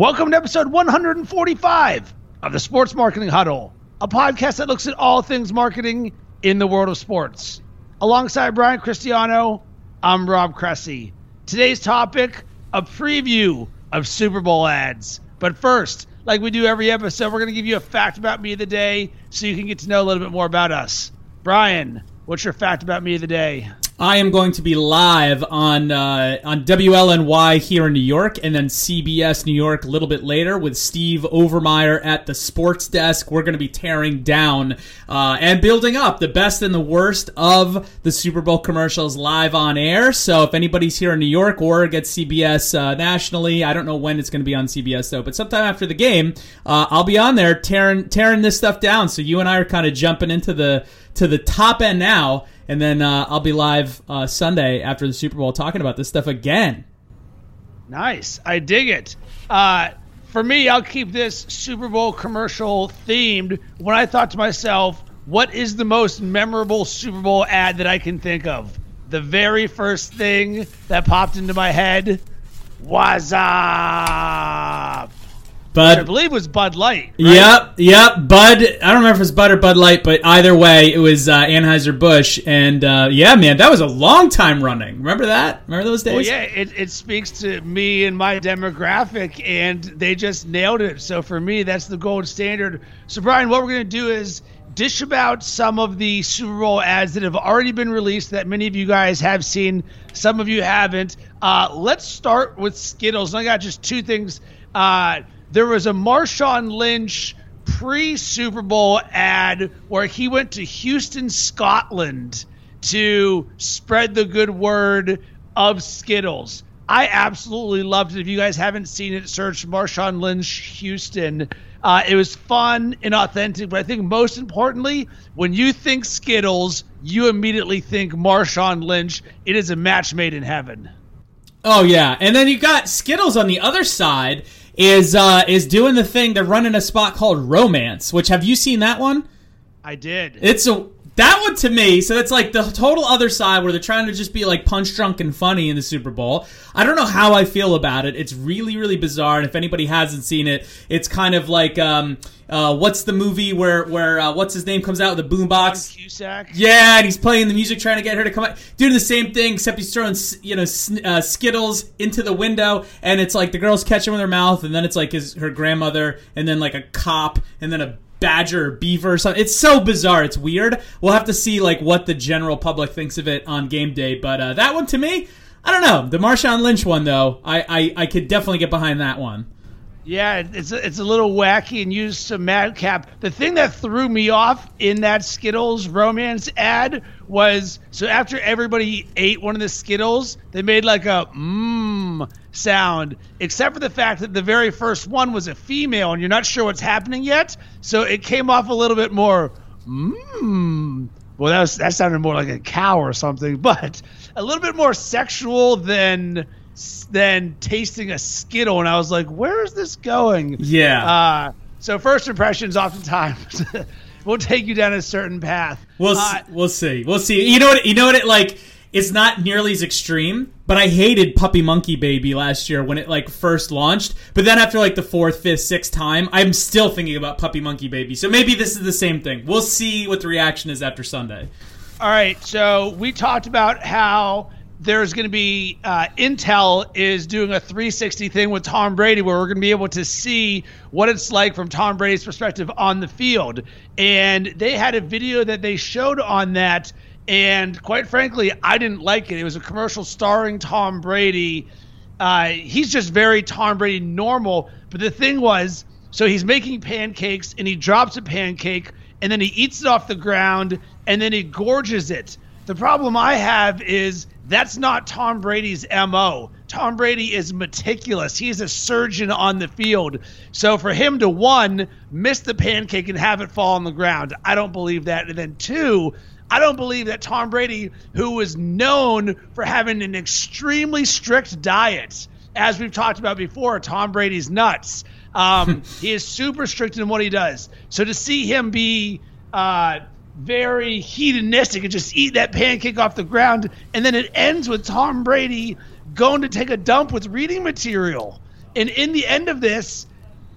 Welcome to episode 145 of the Sports Marketing Huddle, a podcast that looks at all things marketing in the world of sports. Alongside Brian Cristiano, I'm Rob Cressy. Today's topic a preview of Super Bowl ads. But first, like we do every episode, we're going to give you a fact about me of the day so you can get to know a little bit more about us. Brian, what's your fact about me of the day? I am going to be live on uh, on WLNY here in New York, and then CBS New York a little bit later with Steve Overmyer at the sports desk. We're going to be tearing down uh, and building up the best and the worst of the Super Bowl commercials live on air. So if anybody's here in New York or gets CBS uh, nationally, I don't know when it's going to be on CBS though, but sometime after the game, uh, I'll be on there tearing tearing this stuff down. So you and I are kind of jumping into the to the top end now and then uh, I'll be live uh, Sunday after the Super Bowl talking about this stuff again. Nice, I dig it. Uh, for me, I'll keep this Super Bowl commercial themed. When I thought to myself, what is the most memorable Super Bowl ad that I can think of? The very first thing that popped into my head was up. Bud, I believe it was Bud Light. Right? Yep, yep. Bud. I don't remember if it was Bud or Bud Light, but either way, it was uh, Anheuser Busch, and uh, yeah, man, that was a long time running. Remember that? Remember those days? Well, yeah, it, it speaks to me and my demographic, and they just nailed it. So for me, that's the gold standard. So Brian, what we're gonna do is dish about some of the Super Bowl ads that have already been released that many of you guys have seen, some of you haven't. Uh, let's start with Skittles. And I got just two things. Uh, there was a Marshawn Lynch pre Super Bowl ad where he went to Houston, Scotland to spread the good word of Skittles. I absolutely loved it. If you guys haven't seen it, search Marshawn Lynch Houston. Uh, it was fun and authentic, but I think most importantly, when you think Skittles, you immediately think Marshawn Lynch. It is a match made in heaven. Oh yeah, and then you got Skittles on the other side is uh, is doing the thing. They're running a spot called Romance. Which have you seen that one? I did. It's a that one to me. So it's like the total other side where they're trying to just be like punch drunk and funny in the Super Bowl. I don't know how I feel about it. It's really really bizarre. And if anybody hasn't seen it, it's kind of like. Um, uh, what's the movie where where uh, what's his name comes out with the boombox? Cusack. Yeah, and he's playing the music, trying to get her to come out, doing the same thing, except he's throwing you know uh, Skittles into the window, and it's like the girl's catching with her mouth, and then it's like his her grandmother, and then like a cop, and then a badger or beaver or something. It's so bizarre. It's weird. We'll have to see like what the general public thinks of it on game day. But uh, that one to me, I don't know. The Marshawn Lynch one though, I, I I could definitely get behind that one. Yeah, it's a, it's a little wacky and used some madcap. The thing that threw me off in that Skittles romance ad was so after everybody ate one of the Skittles, they made like a mmm sound, except for the fact that the very first one was a female and you're not sure what's happening yet. So it came off a little bit more mmm. Well, that was that sounded more like a cow or something, but a little bit more sexual than than tasting a Skittle, and I was like, "Where is this going?" Yeah. Uh, so first impressions, oftentimes, will take you down a certain path. We'll uh, we'll see. We'll see. You know what? You know what? It like it's not nearly as extreme, but I hated Puppy Monkey Baby last year when it like first launched. But then after like the fourth, fifth, sixth time, I'm still thinking about Puppy Monkey Baby. So maybe this is the same thing. We'll see what the reaction is after Sunday. All right. So we talked about how there's going to be uh, Intel is doing a 360 thing with Tom Brady where we're going to be able to see what it's like from Tom Brady's perspective on the field. And they had a video that they showed on that. And quite frankly, I didn't like it. It was a commercial starring Tom Brady. Uh, he's just very Tom Brady normal. But the thing was, so he's making pancakes and he drops a pancake and then he eats it off the ground and then he gorges it. The problem I have is that's not Tom Brady's MO. Tom Brady is meticulous. He's a surgeon on the field. So for him to one, miss the pancake and have it fall on the ground, I don't believe that. And then two, I don't believe that Tom Brady, who was known for having an extremely strict diet, as we've talked about before, Tom Brady's nuts. Um, he is super strict in what he does. So to see him be uh, very hedonistic and just eat that pancake off the ground. And then it ends with Tom Brady going to take a dump with reading material. And in the end of this,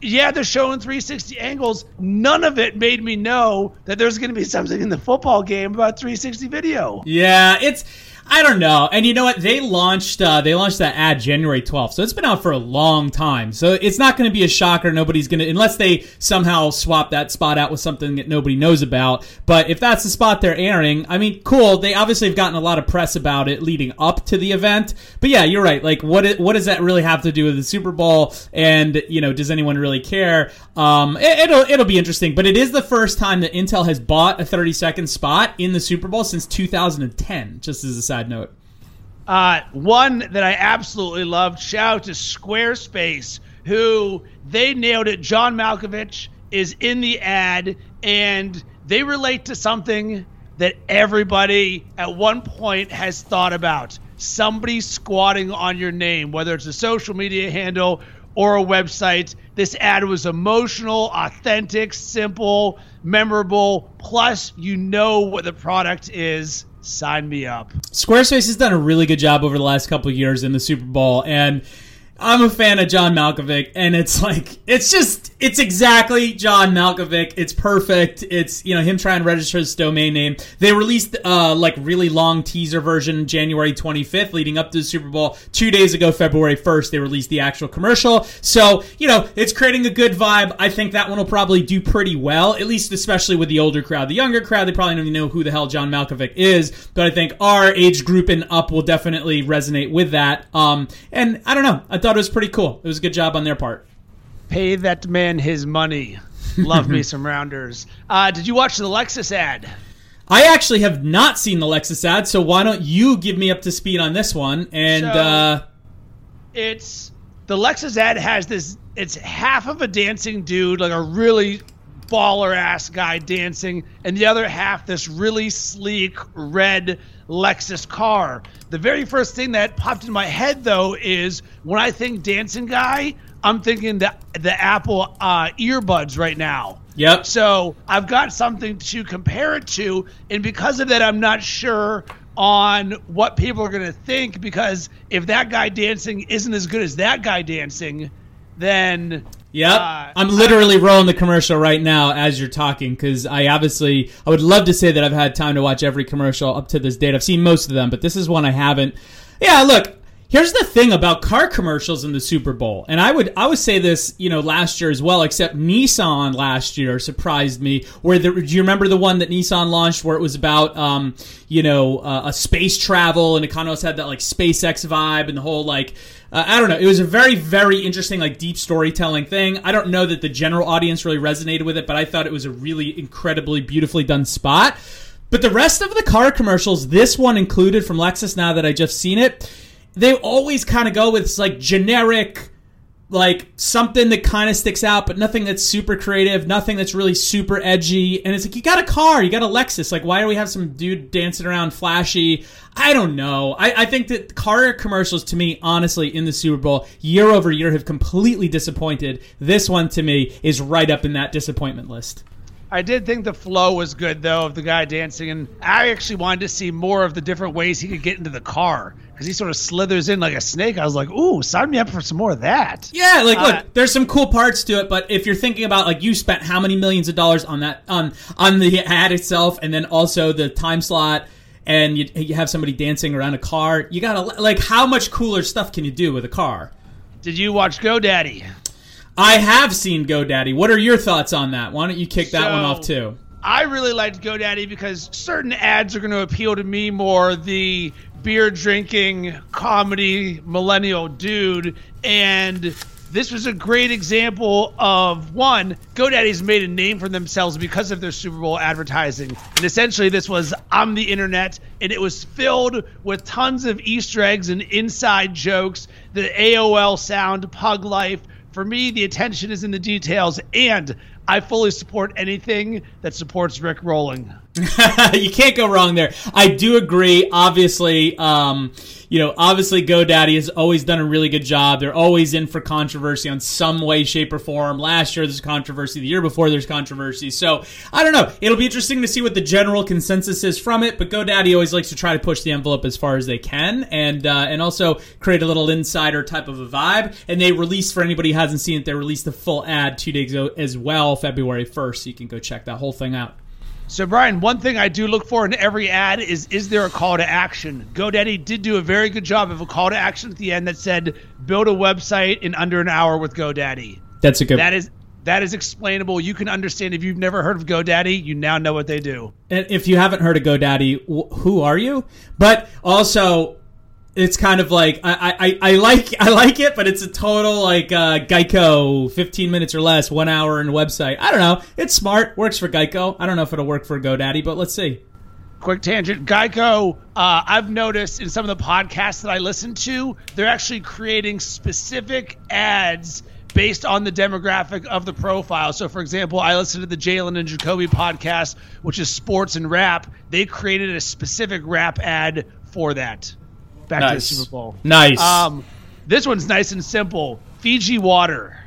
yeah, they're showing 360 angles. None of it made me know that there's going to be something in the football game about 360 video. Yeah, it's I don't know. And you know what? They launched uh, they launched that ad January 12th, so it's been out for a long time. So it's not going to be a shocker. Nobody's going to unless they somehow swap that spot out with something that nobody knows about. But if that's the spot they're airing, I mean, cool. They obviously have gotten a lot of press about it leading up to the event. But yeah, you're right. Like, what what does that really have to do with the Super Bowl? And you know, does anyone really care? Um, it, it'll it'll be interesting. But it is the first time that Intel has bought a 30 second spot in the Super Bowl since 2010. Just as a side note. Uh, one that I absolutely loved. Shout out to Squarespace, who they nailed it. John Malkovich is in the ad, and they relate to something that everybody at one point has thought about. Somebody squatting on your name, whether it's a social media handle or a website. This ad was emotional, authentic, simple, memorable. Plus, you know what the product is Sign me up. Squarespace has done a really good job over the last couple years in the Super Bowl, and I'm a fan of John Malkovich, and it's like it's just it's exactly John Malkovich. It's perfect. It's you know him trying to register his domain name. They released uh like really long teaser version January 25th, leading up to the Super Bowl. Two days ago, February 1st, they released the actual commercial. So you know it's creating a good vibe. I think that one will probably do pretty well, at least especially with the older crowd. The younger crowd, they probably don't even know who the hell John Malkovich is, but I think our age group and up will definitely resonate with that. Um, and I don't know. I thought it was pretty cool. It was a good job on their part. Pay that man his money. Love me some rounders. Uh, did you watch the Lexus ad? I actually have not seen the Lexus ad, so why don't you give me up to speed on this one? And so, uh, it's the Lexus ad has this. It's half of a dancing dude, like a really baller ass guy dancing, and the other half this really sleek red Lexus car. The very first thing that popped in my head though is when I think dancing guy, I'm thinking the the Apple uh, earbuds right now. Yep. So I've got something to compare it to, and because of that, I'm not sure on what people are going to think because if that guy dancing isn't as good as that guy dancing, then Yep. Uh, I'm literally rolling the commercial right now as you're talking because I obviously I would love to say that I've had time to watch every commercial up to this date. I've seen most of them, but this is one I haven't. Yeah, look, Here's the thing about car commercials in the Super Bowl, and I would I would say this, you know, last year as well. Except Nissan last year surprised me. Where the, do you remember the one that Nissan launched where it was about, um, you know, uh, a space travel, and it kind of had that like SpaceX vibe and the whole like. Uh, I don't know. It was a very, very interesting, like deep storytelling thing. I don't know that the general audience really resonated with it, but I thought it was a really incredibly beautifully done spot. But the rest of the car commercials, this one included from Lexus, now that I just seen it, they always kind of go with like generic like something that kind of sticks out, but nothing that's super creative, nothing that's really super edgy. And it's like, you got a car, you got a Lexus. Like, why do we have some dude dancing around flashy? I don't know. I, I think that car commercials, to me, honestly, in the Super Bowl, year over year, have completely disappointed. This one, to me, is right up in that disappointment list. I did think the flow was good though of the guy dancing, and I actually wanted to see more of the different ways he could get into the car because he sort of slithers in like a snake. I was like, "Ooh, sign me up for some more of that." Yeah, like uh, look, there's some cool parts to it, but if you're thinking about like you spent how many millions of dollars on that on on the ad itself, and then also the time slot. And you, you have somebody dancing around a car. You gotta like, how much cooler stuff can you do with a car? Did you watch GoDaddy? I have seen GoDaddy. What are your thoughts on that? Why don't you kick that one off too? I really liked GoDaddy because certain ads are going to appeal to me more. The beer drinking comedy millennial dude, and this was a great example of one, GoDaddy's made a name for themselves because of their Super Bowl advertising. And essentially, this was I'm the internet, and it was filled with tons of Easter eggs and inside jokes. The AOL sound, Pug Life, for me, the attention is in the details, and I fully support anything that supports Rick rolling. you can't go wrong there. I do agree. Obviously, um, you know, obviously GoDaddy has always done a really good job. They're always in for controversy on some way, shape, or form. Last year there's controversy. The year before there's controversy. So I don't know. It'll be interesting to see what the general consensus is from it. But GoDaddy always likes to try to push the envelope as far as they can, and uh, and also create a little insider type of a vibe. And they release for anybody who hasn't seen it, they released the full ad two days ago as well, February first. So you can go check that whole thing out. So, Brian, one thing I do look for in every ad is is there a call to action? GoDaddy did do a very good job of a call to action at the end that said, build a website in under an hour with GoDaddy. That's a good. That is that is explainable. You can understand if you've never heard of GoDaddy, you now know what they do. And if you haven't heard of GoDaddy, who are you? But also, it's kind of like I, I, I like I like it, but it's a total like uh, Geico, fifteen minutes or less, one hour in a website. I don't know. It's smart, works for Geico. I don't know if it'll work for GoDaddy, but let's see. Quick tangent, Geico. Uh, I've noticed in some of the podcasts that I listen to, they're actually creating specific ads based on the demographic of the profile. So, for example, I listened to the Jalen and Jacoby podcast, which is sports and rap. They created a specific rap ad for that back nice. to the Super Bowl. Nice. Um, this one's nice and simple. Fiji water.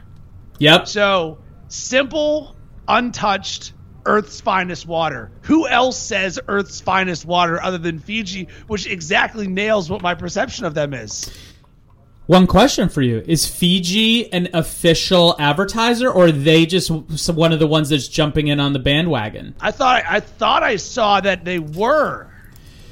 Yep. So simple, untouched, Earth's finest water. Who else says Earth's finest water other than Fiji, which exactly nails what my perception of them is? One question for you: Is Fiji an official advertiser, or are they just one of the ones that's jumping in on the bandwagon? I thought I thought I saw that they were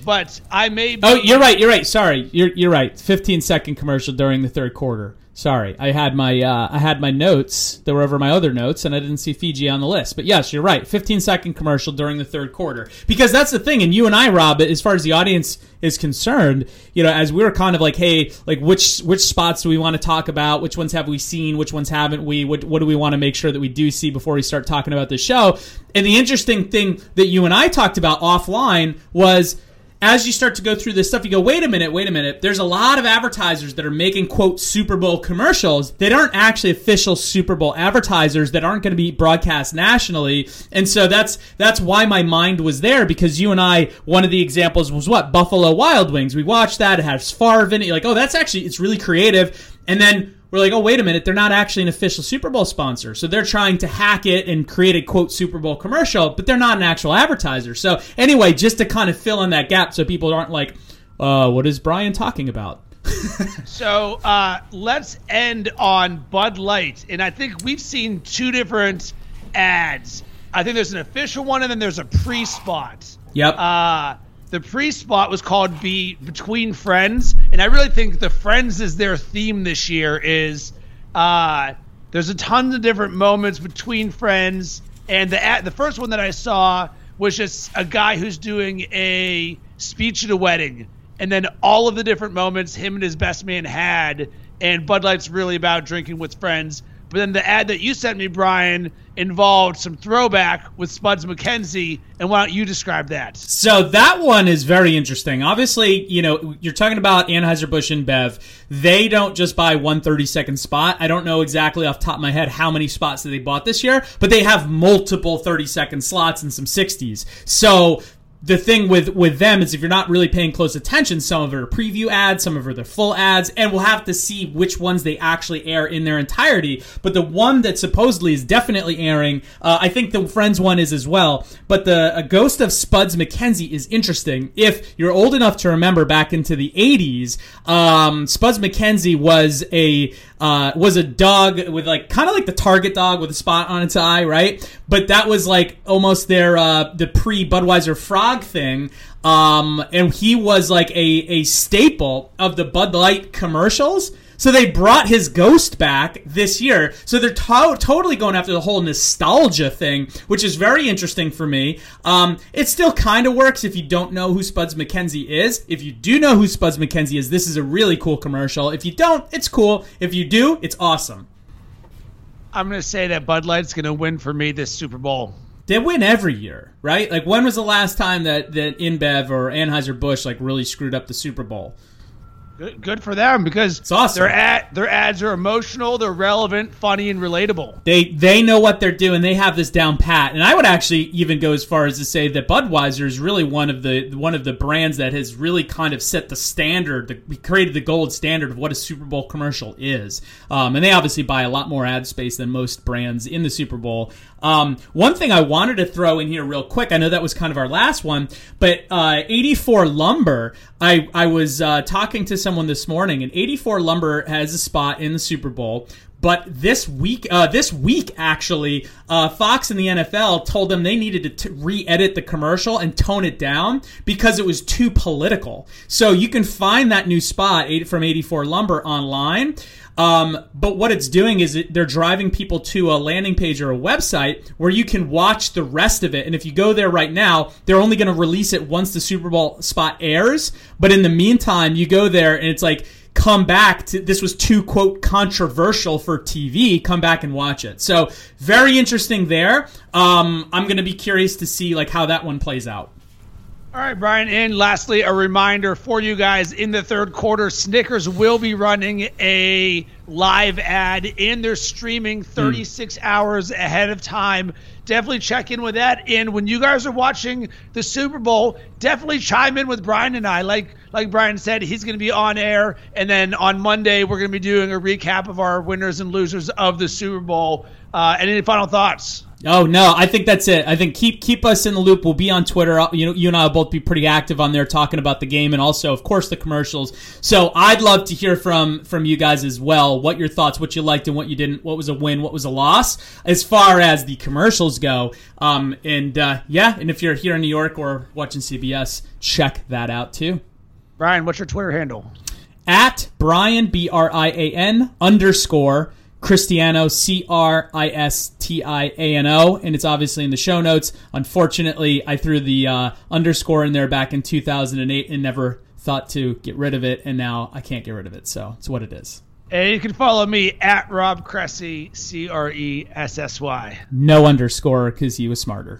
but I may. Be- oh, you're right. You're right. Sorry, you're you're right. 15 second commercial during the third quarter. Sorry, I had my uh, I had my notes that were over my other notes, and I didn't see Fiji on the list. But yes, you're right. 15 second commercial during the third quarter because that's the thing. And you and I, Rob, as far as the audience is concerned, you know, as we were kind of like, hey, like which which spots do we want to talk about? Which ones have we seen? Which ones haven't we? What what do we want to make sure that we do see before we start talking about the show? And the interesting thing that you and I talked about offline was as you start to go through this stuff, you go, wait a minute, wait a minute. There's a lot of advertisers that are making, quote, Super Bowl commercials that aren't actually official Super Bowl advertisers that aren't going to be broadcast nationally. And so that's, that's why my mind was there because you and I, one of the examples was what? Buffalo Wild Wings. We watched that. It has Favre in it. You're like, oh, that's actually, it's really creative. And then we're like, oh, wait a minute, they're not actually an official Super Bowl sponsor. So they're trying to hack it and create a quote Super Bowl commercial, but they're not an actual advertiser. So anyway, just to kind of fill in that gap so people aren't like, uh, what is Brian talking about? so uh, let's end on Bud Light. And I think we've seen two different ads. I think there's an official one and then there's a pre spot. Yep. Uh, the pre-spot was called "Be Between Friends," and I really think the Friends is their theme this year. Is uh, there's a ton of different moments between friends, and the the first one that I saw was just a guy who's doing a speech at a wedding, and then all of the different moments him and his best man had, and Bud Light's really about drinking with friends. But then the ad that you sent me, Brian, involved some throwback with Spuds MacKenzie, And why don't you describe that? So that one is very interesting. Obviously, you know, you're talking about Anheuser-Busch InBev. They don't just buy one 30 second spot. I don't know exactly off top of my head how many spots that they bought this year, but they have multiple 30 second slots and some 60s. So the thing with with them is if you're not really paying close attention, some of it are preview ads, some of it are full ads, and we'll have to see which ones they actually air in their entirety. But the one that supposedly is definitely airing, uh, I think the Friends one is as well. But the Ghost of Spuds MacKenzie is interesting. If you're old enough to remember back into the 80s, um, Spuds MacKenzie was a uh, was a dog with like kind of like the Target dog with a spot on its eye, right? But that was like almost their uh, the pre Budweiser frog thing. Um, and he was like a a staple of the Bud Light commercials. So they brought his ghost back this year. So they're to- totally going after the whole nostalgia thing, which is very interesting for me. Um, it still kind of works if you don't know who Spuds MacKenzie is. If you do know who Spuds MacKenzie is, this is a really cool commercial. If you don't, it's cool. If you do, it's awesome. I'm going to say that Bud Light's going to win for me this Super Bowl. They win every year, right? Like when was the last time that that InBev or Anheuser Busch like really screwed up the Super Bowl? Good, good for them because It's awesome. their ad, their ads are emotional, they're relevant, funny, and relatable. They they know what they're doing. They have this down pat. And I would actually even go as far as to say that Budweiser is really one of the one of the brands that has really kind of set the standard, the, created the gold standard of what a Super Bowl commercial is. Um, and they obviously buy a lot more ad space than most brands in the Super Bowl. Um, one thing I wanted to throw in here real quick, I know that was kind of our last one, but uh, 84 Lumber, I, I was uh, talking to someone this morning, and 84 Lumber has a spot in the Super Bowl. But this week, uh, this week actually, uh, Fox and the NFL told them they needed to t- re-edit the commercial and tone it down because it was too political. So you can find that new spot from 84 Lumber online. Um, but what it's doing is it, they're driving people to a landing page or a website where you can watch the rest of it. And if you go there right now, they're only going to release it once the Super Bowl spot airs. But in the meantime, you go there and it's like, come back to this was too quote controversial for TV. Come back and watch it. So very interesting there. Um, I'm going to be curious to see like how that one plays out. All right, Brian. And lastly, a reminder for you guys in the third quarter, Snickers will be running a live ad in their streaming 36 mm. hours ahead of time. Definitely check in with that. And when you guys are watching the Super Bowl, definitely chime in with Brian and I. Like like Brian said, he's going to be on air, and then on Monday we're going to be doing a recap of our winners and losers of the Super Bowl. Uh, any final thoughts? Oh no, I think that's it. I think keep keep us in the loop. We'll be on Twitter. You know, you and I will both be pretty active on there talking about the game and also, of course, the commercials. So I'd love to hear from from you guys as well. What your thoughts? What you liked and what you didn't? What was a win? What was a loss? As far as the commercials go. Um, and uh, yeah, and if you're here in New York or watching CBS, check that out too. Brian, what's your Twitter handle? At Brian B R I A N underscore Cristiano, C R I S T I A N O, and it's obviously in the show notes. Unfortunately, I threw the uh, underscore in there back in 2008 and never thought to get rid of it, and now I can't get rid of it. So it's what it is. And you can follow me at Rob Cressy, C R E S S Y. No underscore because he was smarter.